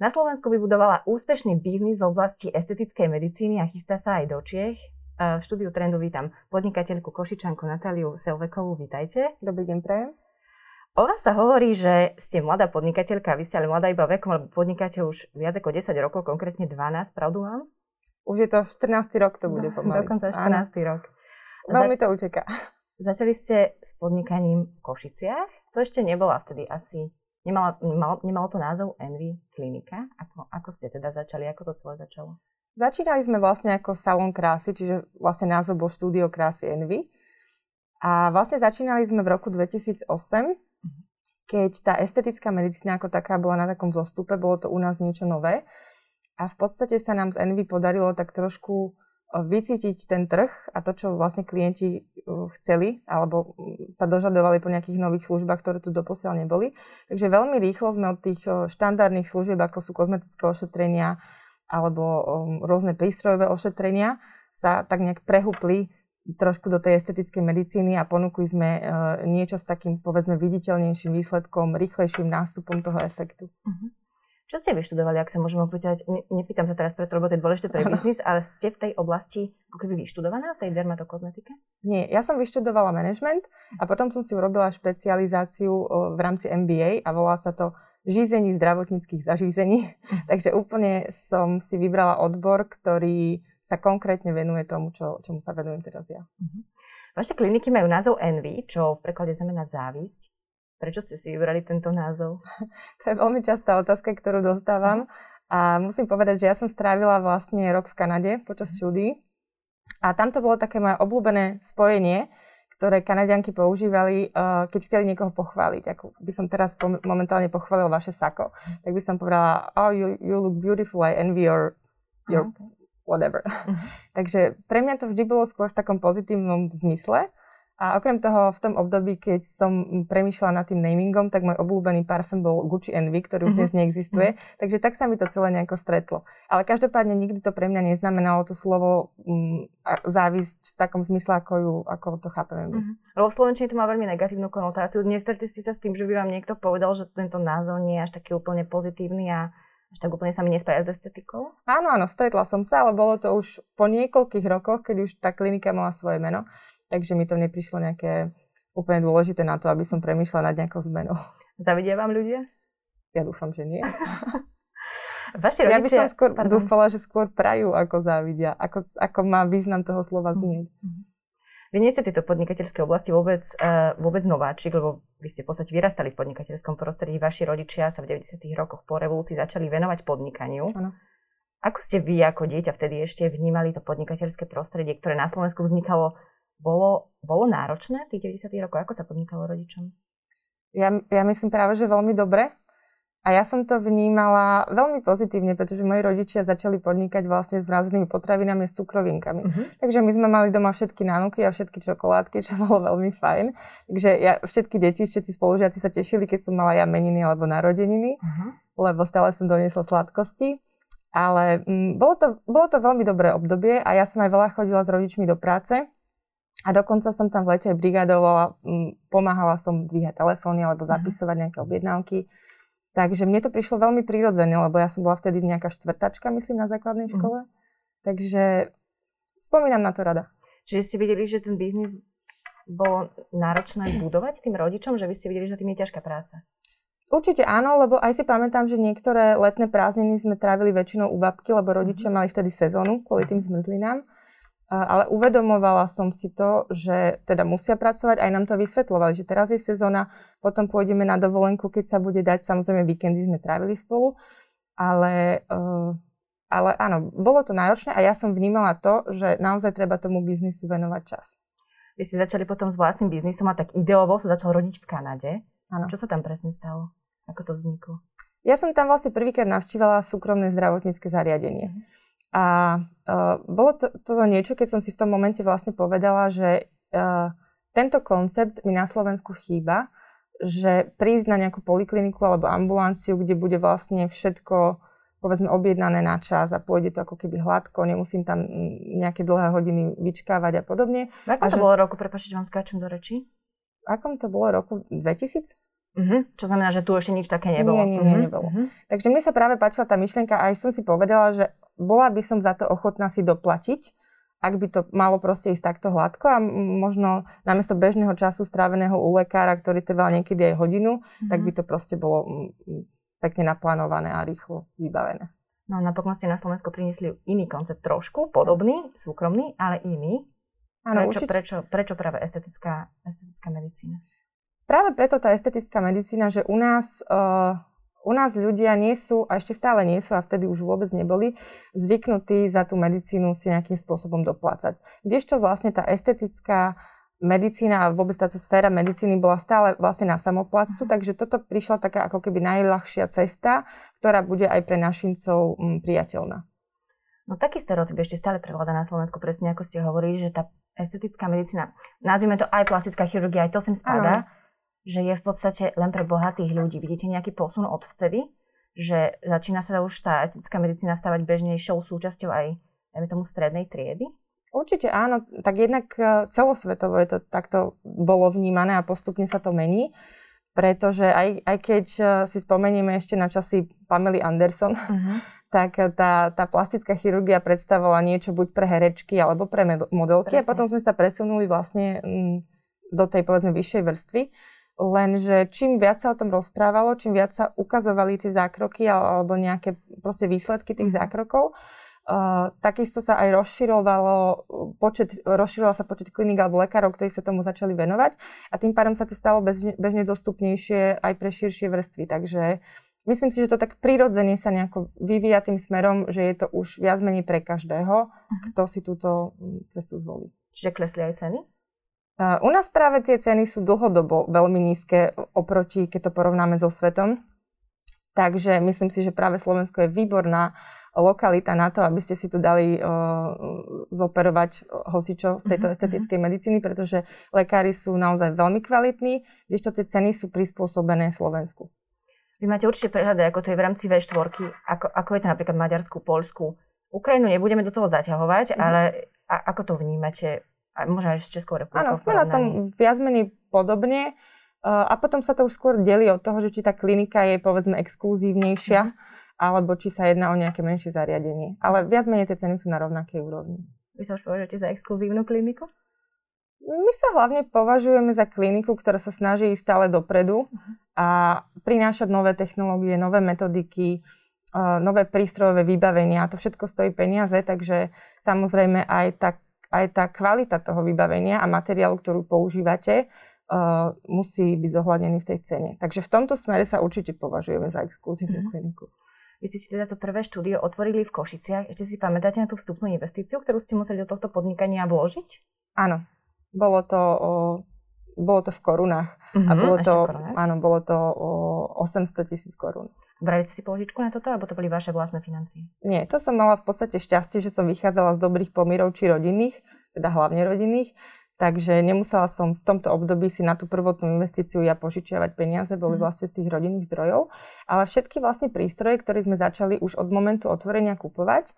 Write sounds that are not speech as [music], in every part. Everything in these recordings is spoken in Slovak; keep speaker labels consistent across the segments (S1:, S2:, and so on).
S1: Na Slovensku vybudovala úspešný biznis v oblasti estetickej medicíny a chystá sa aj do Čiech. V štúdiu Trendu vítam podnikateľku Košičanku Natáliu Selvekovú. Vítajte.
S2: Dobrý deň, prajem.
S1: O vás sa hovorí, že ste mladá podnikateľka, vy ste ale mladá iba vekom, lebo podnikáte už viac ako 10 rokov, konkrétne 12, pravdu mám?
S2: Už je to 14. rok, to bude pomaly.
S1: Dokonca 14. Áno. rok.
S2: Veľmi to uteká.
S1: Začali ste s podnikaním v Košiciach? To ešte nebola vtedy asi Nemalo, nemalo, nemalo to názov Envy klinika? Ako, ako ste teda začali? Ako to celé začalo?
S2: Začínali sme vlastne ako salon krásy, čiže vlastne názov bol štúdio krásy Envy. A vlastne začínali sme v roku 2008, keď tá estetická medicína ako taká bola na takom zostupe, bolo to u nás niečo nové. A v podstate sa nám z Envy podarilo tak trošku vycítiť ten trh a to, čo vlastne klienti uh, chceli alebo mm, sa dožadovali po nejakých nových službách, ktoré tu doposiaľ neboli. Takže veľmi rýchlo sme od tých uh, štandardných služieb, ako sú kozmetické ošetrenia alebo um, rôzne prístrojové ošetrenia, sa tak nejak prehupli trošku do tej estetickej medicíny a ponúkli sme uh, niečo s takým, povedzme, viditeľnejším výsledkom, rýchlejším nástupom toho efektu. Uh-huh.
S1: Čo ste vyštudovali, ak sa môžem opýtať? Ne, nepýtam sa teraz preto, lebo to je dôležité pre [laughs] biznis, ale ste v tej oblasti ako keby vyštudovaná, v tej dermatokozmetike?
S2: Nie, ja som vyštudovala management a potom som si urobila špecializáciu v rámci MBA a volá sa to žízení zdravotníckých zažízení. Mhm. [laughs] Takže úplne som si vybrala odbor, ktorý sa konkrétne venuje tomu, čo, čomu sa venujem teraz ja. Uh-huh.
S1: Vaše kliniky majú názov Envy, čo v preklade znamená závisť. Prečo ste si vybrali tento názov? [laughs]
S2: to je veľmi častá otázka, ktorú dostávam. A musím povedať, že ja som strávila vlastne rok v Kanade počas štúdií. A tam to bolo také moje obľúbené spojenie, ktoré Kanadianky používali, uh, keď chceli niekoho pochváliť. Ako by som teraz momentálne pochválil vaše sako, tak by som povedala, oh, you, you look beautiful, I envy your, your whatever. Uh-huh. [laughs] Takže pre mňa to vždy bolo skôr v takom pozitívnom zmysle. A okrem toho, v tom období, keď som premýšľala nad tým namingom, tak môj obľúbený parfém bol Gucci Envy, ktorý už uh-huh. dnes neexistuje. Uh-huh. Takže tak sa mi to celé nejako stretlo. Ale každopádne nikdy to pre mňa neznamenalo to slovo um, závisť v takom zmysle, ako, ju, ako to chápeme Uh-huh.
S1: Lebo v Slovenčine to má veľmi negatívnu konotáciu. Nestretli ste sa s tým, že by vám niekto povedal, že tento názov nie je až taký úplne pozitívny a až tak úplne sa mi nespája s estetikou?
S2: Áno, áno, stretla som sa, ale bolo to už po niekoľkých rokoch, keď už tá klinika mala svoje meno takže mi to neprišlo nejaké úplne dôležité na to, aby som premyšľala nad nejakou zmenou.
S1: Zavidia vám ľudia?
S2: Ja dúfam, že nie. [laughs]
S1: Vaši rodičia...
S2: Ja by som skôr Pardon. dúfala, že skôr prajú, ako závidia, ako, ako má význam toho slova znieť. Mm-hmm.
S1: Vy nie ste v tejto podnikateľskej oblasti vôbec, uh, vôbec nováčik, lebo vy ste v podstate vyrastali v podnikateľskom prostredí. Vaši rodičia sa v 90. rokoch po revolúcii začali venovať podnikaniu. Ano. Ako ste vy ako dieťa vtedy ešte vnímali to podnikateľské prostredie, ktoré na Slovensku vznikalo bolo, bolo náročné v tých 90. rokoch? Ako sa podnikalo rodičom?
S2: Ja, ja myslím práve, že veľmi dobre. A ja som to vnímala veľmi pozitívne, pretože moji rodičia začali podnikať vlastne s mrazenými potravinami s cukrovinkami. Uh-huh. Takže my sme mali doma všetky nánuky a všetky čokoládky, čo bolo veľmi fajn. Takže ja, všetky deti, všetci spolužiaci sa tešili, keď som mala ja meniny alebo narodeniny, uh-huh. lebo stále som doniesla sladkosti. Ale mm, bolo, to, bolo to veľmi dobré obdobie a ja som aj veľa chodila s rodičmi do práce. A dokonca som tam v lete brigadovala, pomáhala som dvíhať telefóny alebo mhm. zapisovať nejaké objednávky. Takže mne to prišlo veľmi prirodzené, lebo ja som bola vtedy nejaká štvrtačka, myslím, na základnej mhm. škole. Mm. Takže spomínam na to rada.
S1: Čiže ste videli, že ten biznis bolo náročné [clears throat] budovať tým rodičom, že vy ste videli, že tým je ťažká práca?
S2: Určite áno, lebo aj si pamätám, že niektoré letné prázdniny sme trávili väčšinou u babky, lebo rodičia mm. mali vtedy sezónu kvôli tým zmrzlinám ale uvedomovala som si to, že teda musia pracovať, aj nám to vysvetľovali, že teraz je sezóna, potom pôjdeme na dovolenku, keď sa bude dať, samozrejme víkendy sme trávili spolu, ale, uh, ale áno, bolo to náročné a ja som vnímala to, že naozaj treba tomu biznisu venovať čas.
S1: Vy ste začali potom s vlastným biznisom a tak ideovo sa začal rodiť v Kanade. Áno. Čo sa tam presne stalo? Ako to vzniklo?
S2: Ja som tam vlastne prvýkrát navštívala súkromné zdravotnícke zariadenie. Mm. A uh, bolo to, to niečo, keď som si v tom momente vlastne povedala, že uh, tento koncept mi na Slovensku chýba, že prísť na nejakú polikliniku alebo ambulanciu, kde bude vlastne všetko povedzme objednané na čas a pôjde to ako keby hladko, nemusím tam nejaké dlhé hodiny vyčkávať a podobne.
S1: Ako
S2: a
S1: to že... bolo roku, prepáčte, vám skáčem do reči?
S2: akom to bolo roku 2000?
S1: Uh-huh. Čo znamená, že tu ešte nič také nebolo.
S2: Nie, nie, nie, uh-huh. nebolo. Uh-huh. Takže mne sa práve páčila tá myšlienka a aj som si povedala, že bola by som za to ochotná si doplatiť, ak by to malo proste ísť takto hladko a možno namiesto bežného času stráveného u lekára, ktorý trval niekedy aj hodinu, uh-huh. tak by to proste bolo pekne naplánované a rýchlo vybavené.
S1: No napokon ste na Slovensku priniesli iný koncept trošku, podobný, súkromný, ale iný. Áno, prečo, prečo, prečo práve estetická, estetická medicína?
S2: Práve preto tá estetická medicína, že u nás, uh, u nás ľudia nie sú, a ešte stále nie sú, a vtedy už vôbec neboli, zvyknutí za tú medicínu si nejakým spôsobom doplácať. Kdežto vlastne tá estetická medicína a vôbec táto sféra medicíny bola stále vlastne na samoplacu, uh-huh. takže toto prišla taká ako keby najľahšia cesta, ktorá bude aj pre našincov m, mm, priateľná.
S1: No taký stereotyp ešte stále prevláda na Slovensku, presne ako ste hovorili, že tá estetická medicína, nazvime to aj plastická chirurgia, aj to sem spadá, ano. Že je v podstate len pre bohatých ľudí. Vidíte nejaký posun od vtedy, že začína sa už tá estetická medicína stavať bežnejšou súčasťou aj, dajme tomu, strednej triedy?
S2: Určite áno, tak jednak e, celosvetovo je to takto bolo vnímané a postupne sa to mení, pretože aj, aj keď e, si spomenieme ešte na časy Pamely Anderson, uh-huh. [laughs] tak tá, tá plastická chirurgia predstavovala niečo buď pre herečky alebo pre modelky Presne. a potom sme sa presunuli vlastne mm, do tej povedzme vyššej vrstvy. Lenže čím viac sa o tom rozprávalo, čím viac sa ukazovali tie zákroky alebo nejaké proste výsledky tých uh-huh. zákrokov, Uh, takisto sa aj rozširovalo počet, rozširoval sa počet kliník alebo lekárov, ktorí sa tomu začali venovať a tým pádom sa to stalo bežne, bežne dostupnejšie aj pre širšie vrstvy. Takže myslím si, že to tak prirodzene sa nejako vyvíja tým smerom, že je to už viac menej pre každého, uh-huh. kto si túto mm, cestu zvolí.
S1: Čiže klesli aj ceny?
S2: U nás práve tie ceny sú dlhodobo veľmi nízke oproti, keď to porovnáme so svetom. Takže myslím si, že práve Slovensko je výborná lokalita na to, aby ste si tu dali uh, zoperovať hocičo z tejto uh-huh, estetickej medicíny, pretože lekári sú naozaj veľmi kvalitní, kdežto tie ceny sú prispôsobené Slovensku.
S1: Vy máte určite prehľad, ako to je v rámci V4, ako, ako je to napríklad Maďarsku, Polsku. Ukrajinu nebudeme do toho zaťahovať, uh-huh. ale a, ako to vnímate? Možno aj s Českou republikou.
S2: Áno, sme na tom viac menej podobne. A potom sa to už skôr delí od toho, že či tá klinika je povedzme exkluzívnejšia. Uh-huh alebo či sa jedná o nejaké menšie zariadenie. Ale viac menej tie ceny sú na rovnakej úrovni.
S1: Vy sa už považujete za exkluzívnu kliniku?
S2: My sa hlavne považujeme za kliniku, ktorá sa snaží ísť stále dopredu uh-huh. a prinášať nové technológie, nové metodiky, nové prístrojové vybavenia. To všetko stojí peniaze, takže samozrejme aj tá, aj tá kvalita toho vybavenia a materiálu, ktorú používate, uh, musí byť zohľadený v tej cene. Takže v tomto smere sa určite považujeme za exkluzívnu uh-huh. kliniku.
S1: Vy ste si teda to prvé štúdio otvorili v Košiciach. Ešte si pamätáte na tú vstupnú investíciu, ktorú ste museli do tohto podnikania vložiť?
S2: Áno. Bolo to, o, bolo to v korunách. Uh-huh, a mhm, bolo to, áno, bolo to o 800 tisíc korún.
S1: Brali ste si položičku na toto, alebo to boli vaše vlastné financie?
S2: Nie, to som mala v podstate šťastie, že som vychádzala z dobrých pomírov či rodinných, teda hlavne rodinných Takže nemusela som v tomto období si na tú prvotnú investíciu ja požičiavať peniaze, boli mhm. vlastne z tých rodinných zdrojov. Ale všetky vlastne prístroje, ktoré sme začali už od momentu otvorenia kupovať,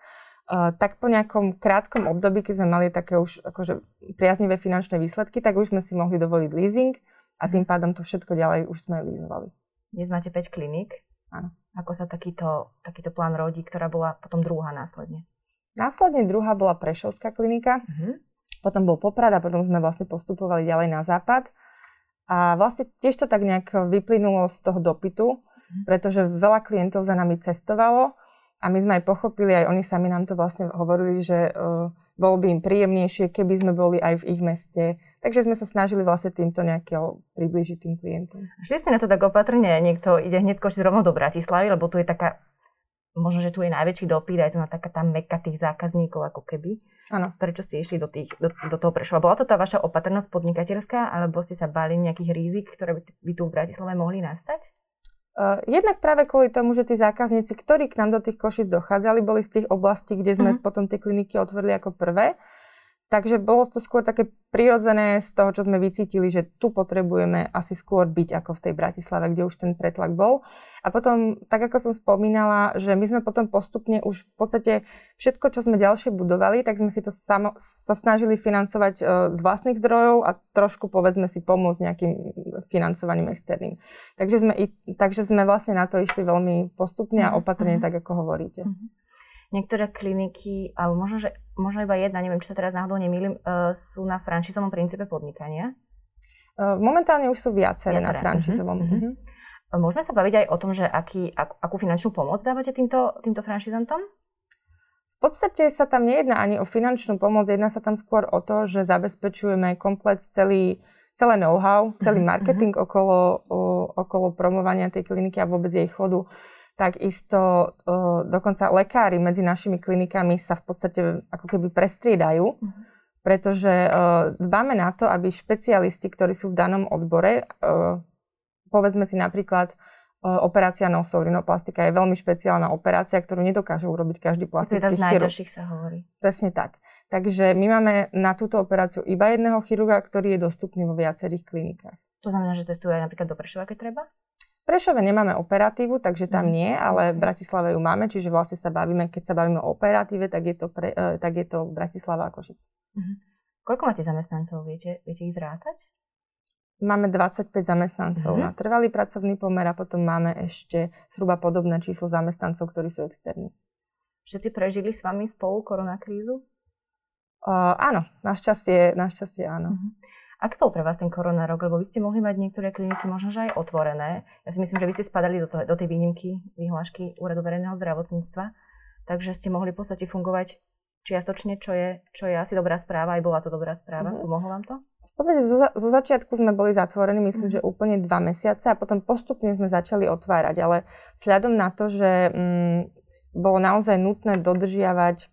S2: tak po nejakom krátkom období, keď sme mali také už akože priaznivé finančné výsledky, tak už sme si mohli dovoliť leasing a tým pádom to všetko ďalej už sme leasovali.
S1: Dnes máte 5 kliník.
S2: Áno.
S1: Ako sa takýto, takýto plán rodí, ktorá bola potom druhá následne?
S2: Následne druhá bola Prešovská klinika. Uh-huh potom bol Poprad a potom sme vlastne postupovali ďalej na západ. A vlastne tiež to tak nejak vyplynulo z toho dopytu, mhm. pretože veľa klientov za nami cestovalo a my sme aj pochopili, aj oni sami nám to vlastne hovorili, že uh, bolo by im príjemnejšie, keby sme boli aj v ich meste. Takže sme sa snažili vlastne týmto nejakého priblížiť tým klientom.
S1: Šli ste na to tak opatrne, niekto ide hneď skočiť rovno do Bratislavy, lebo tu je taká, možno, že tu je najväčší dopyt, aj tu na taká tá meka tých zákazníkov ako keby.
S2: Áno.
S1: Prečo ste išli do, tých, do, do toho Prešova? Bola to tá vaša opatrnosť podnikateľská, alebo ste sa báli nejakých rizik, ktoré by, by tu v Bratislave mohli nastať?
S2: Uh, jednak práve kvôli tomu, že tí zákazníci, ktorí k nám do tých košic dochádzali, boli z tých oblastí, kde sme uh-huh. potom tie kliniky otvorili ako prvé. Takže bolo to skôr také prirodzené z toho, čo sme vycítili, že tu potrebujeme asi skôr byť ako v tej Bratislave, kde už ten pretlak bol. A potom, tak ako som spomínala, že my sme potom postupne už v podstate všetko, čo sme ďalšie budovali, tak sme si to samo, sa snažili financovať uh, z vlastných zdrojov a trošku povedzme si pomôcť nejakým financovaním externým. Takže sme, i, takže sme vlastne na to išli veľmi postupne a mhm, opatrne, uh-huh. tak ako hovoríte. Uh-huh
S1: niektoré kliniky, alebo možno, že, možno iba jedna, neviem, či sa teraz náhodou nemýlim, uh, sú na franšizovom princípe podnikania?
S2: Uh, momentálne už sú viaceré, viaceré. na franšizovom. Uh-huh. Uh-huh.
S1: Môžeme sa baviť aj o tom, že aký, ak, akú finančnú pomoc dávate týmto, týmto franšizantom?
S2: V podstate sa tam nejedná ani o finančnú pomoc, jedná sa tam skôr o to, že zabezpečujeme komplet celý, celé know-how, celý marketing uh-huh. okolo, o, okolo promovania tej kliniky a vôbec jej chodu. Takisto uh, dokonca lekári medzi našimi klinikami sa v podstate ako keby prestriedajú, uh-huh. pretože uh, dbáme na to, aby špecialisti, ktorí sú v danom odbore, uh, povedzme si napríklad operácia nosov, rinoplastika je veľmi špeciálna operácia, ktorú nedokáže urobiť každý plastický chirurg. To je
S1: najťažších sa hovorí.
S2: Presne tak. Takže my máme na túto operáciu iba jedného chirurga, ktorý je dostupný vo viacerých klinikách.
S1: To znamená, že testuje aj napríklad do Prešova, keď treba?
S2: Prešove nemáme operatívu, takže tam mhm. nie, ale v Bratislave ju máme, čiže vlastne sa bavíme, keď sa bavíme o operatíve, tak je to, pre, uh, tak je to Bratislava a Košice. Uh-huh.
S1: Koľko máte zamestnancov, viete, viete ich zrátať?
S2: Máme 25 zamestnancov uh-huh. na trvalý pracovný pomer a potom máme ešte zhruba podobné číslo zamestnancov, ktorí sú externí.
S1: Všetci prežili s vami spolu koronakrízu?
S2: Uh, áno, našťastie, našťastie áno. Uh-huh.
S1: Aký bol pre vás ten korona rok? Lebo vy ste mohli mať niektoré kliniky možno, že aj otvorené. Ja si myslím, že vy ste spadali do, toho, do tej výnimky vyhlášky Úradu verejného zdravotníctva. Takže ste mohli v podstate fungovať čiastočne, čo je, čo je asi dobrá správa. Aj bola to dobrá správa. Mm-hmm. Pomohlo vám to?
S2: V podstate zo, zo začiatku sme boli zatvorení, myslím, mm-hmm. že úplne dva mesiace a potom postupne sme začali otvárať. Ale vzhľadom na to, že mm, bolo naozaj nutné dodržiavať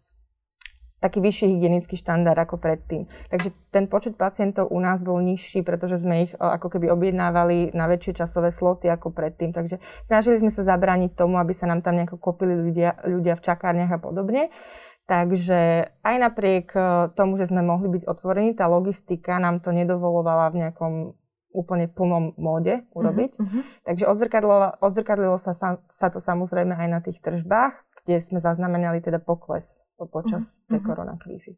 S2: taký vyšší hygienický štandard ako predtým. Takže ten počet pacientov u nás bol nižší, pretože sme ich ako keby objednávali na väčšie časové sloty ako predtým. Takže snažili sme sa zabrániť tomu, aby sa nám tam nejako kopili ľudia, ľudia v čakárniach a podobne. Takže aj napriek e, tomu, že sme mohli byť otvorení, tá logistika nám to nedovolovala v nejakom úplne plnom móde urobiť. Uh-huh. Takže odzrkadlilo, odzrkadlilo sa, sa to samozrejme aj na tých tržbách, kde sme zaznamenali teda pokles počas uh-huh. tej mhm. koronakrízy.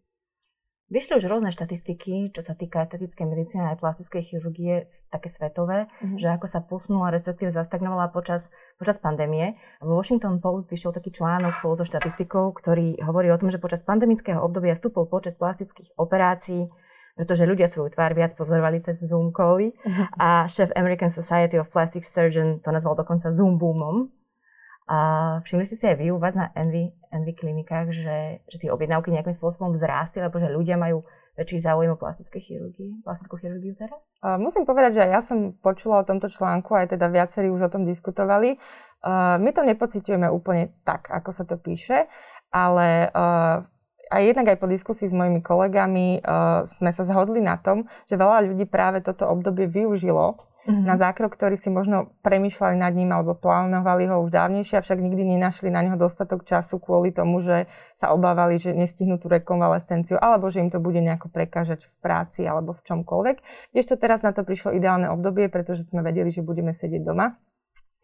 S1: Vyšli už rôzne štatistiky, čo sa týka estetickej medicíny a aj plastickej chirurgie, také svetové, uh-huh. že ako sa posunula, respektíve zastagnovala počas, počas pandémie. Vo Washington Post vyšiel taký článok spolu so štatistikou, ktorý hovorí o tom, že počas pandemického obdobia stúpol počet plastických operácií, pretože ľudia svoju tvár viac pozorovali cez Zoom cally uh-huh. a šéf American Society of Plastic Surgeon to nazval dokonca Zoom boomom. A všimli ste si aj vy u vás na Envy, Envy klinikách, že, že tie objednávky nejakým spôsobom vzrástli, alebo že ľudia majú väčší záujem o plastické chirurgii, plastickú chirurgiu teraz?
S2: Uh, musím povedať, že ja som počula o tomto článku, aj teda viacerí už o tom diskutovali. Uh, my to nepociťujeme úplne tak, ako sa to píše, ale uh, aj jednak aj po diskusii s mojimi kolegami uh, sme sa zhodli na tom, že veľa ľudí práve toto obdobie využilo mm-hmm. na zákrok, ktorý si možno premyšľali nad ním alebo plánovali ho už dávnejšie, avšak nikdy nenašli na neho dostatok času kvôli tomu, že sa obávali, že nestihnú tú rekonvalescenciu alebo že im to bude nejako prekážať v práci alebo v čomkoľvek. Kdežto teraz na to prišlo ideálne obdobie, pretože sme vedeli, že budeme sedieť doma.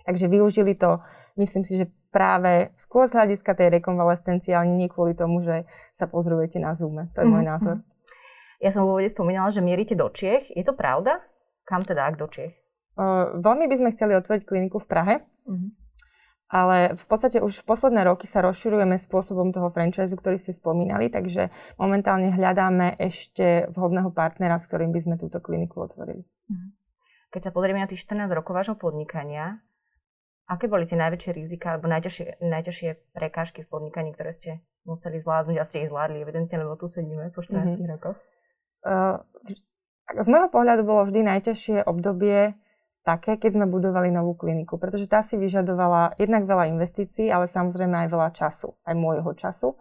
S2: Takže využili to, myslím si, že práve skôr z hľadiska tej rekonvalescencie, ale nie kvôli tomu, že sa pozrujete na Zoom. To je môj mhm, názor. Mhm.
S1: Ja som vo úvode spomínala, že mierite do Čiech. Je to pravda? Kam teda, ak do Čiech?
S2: Uh, veľmi by sme chceli otvoriť kliniku v Prahe, uh-huh. ale v podstate už posledné roky sa rozširujeme spôsobom toho franchise, ktorý ste spomínali, takže momentálne hľadáme ešte vhodného partnera, s ktorým by sme túto kliniku otvorili. Uh-huh.
S1: Keď sa pozrieme na tých 14 rokov vášho podnikania, aké boli tie najväčšie rizika alebo najťažšie, najťažšie prekážky v podnikaní, ktoré ste museli zvládnuť a ste ich zvládli, evidentne, lebo tu sedíme po 14 mm-hmm. rokoch? Uh,
S2: z môjho pohľadu bolo vždy najťažšie obdobie také, keď sme budovali novú kliniku, pretože tá si vyžadovala jednak veľa investícií, ale samozrejme aj veľa času, aj môjho času.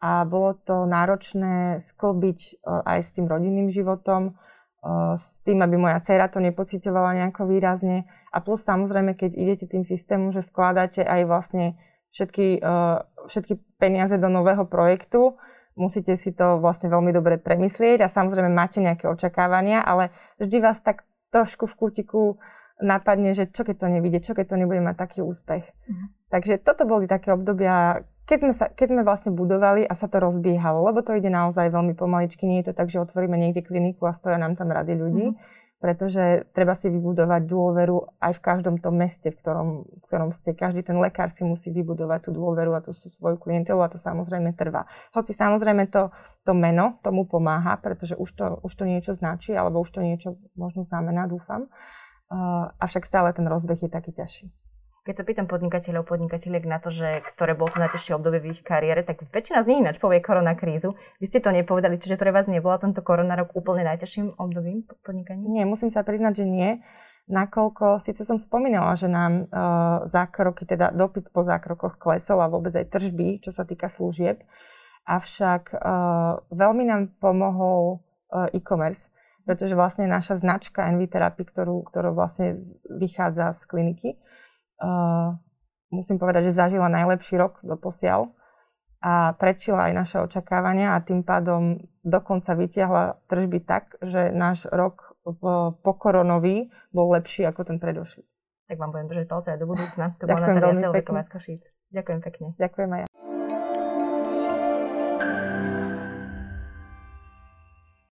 S2: A bolo to náročné sklbiť e, aj s tým rodinným životom, e, s tým, aby moja dcera to nepocitovala nejako výrazne. A plus samozrejme, keď idete tým systémom, že vkladáte aj vlastne všetky, e, všetky peniaze do nového projektu, musíte si to vlastne veľmi dobre premyslieť a samozrejme máte nejaké očakávania, ale vždy vás tak trošku v kútiku napadne, že čo keď to nevidie, čo keď to nebude mať taký úspech. Mm. Takže toto boli také obdobia, keď sme, sa, keď sme vlastne budovali a sa to rozbiehalo, lebo to ide naozaj veľmi pomaličky, nie je to tak, že otvoríme niekde kliniku a stoja nám tam rady ľudí. Mm pretože treba si vybudovať dôveru aj v každom tom meste, v ktorom, v ktorom ste. Každý ten lekár si musí vybudovať tú dôveru a tú svoju klientelu a to samozrejme trvá. Hoci samozrejme to, to meno tomu pomáha, pretože už to, už to niečo značí, alebo už to niečo možno znamená, dúfam. Uh, avšak stále ten rozbeh je taký ťažší.
S1: Keď sa pýtam podnikateľov, podnikateľiek na to, že ktoré bolo to najťažšie obdobie v ich kariére, tak väčšina z nich ináč povie koronakrízu. Vy ste to nepovedali, čiže pre vás nebola tento koronarok úplne najťažším obdobím podnikania?
S2: Nie, musím sa priznať, že nie. Nakoľko, síce som spomínala, že nám uh, zákroky, teda dopyt po zákrokoch klesol a vôbec aj tržby, čo sa týka služieb. Avšak uh, veľmi nám pomohol uh, e-commerce, pretože vlastne naša značka Envy Therapy, ktorú, ktorú vlastne vychádza z kliniky, uh, musím povedať, že zažila najlepší rok do posiaľ a prečila aj naše očakávania a tým pádom dokonca vytiahla tržby tak, že náš rok po koronový bol lepší ako ten predošlý.
S1: Tak vám budem držať palce aj do budúcna. To bola Natália Selveková z Košíc. Ďakujem pekne.
S2: Ďakujem aj ja.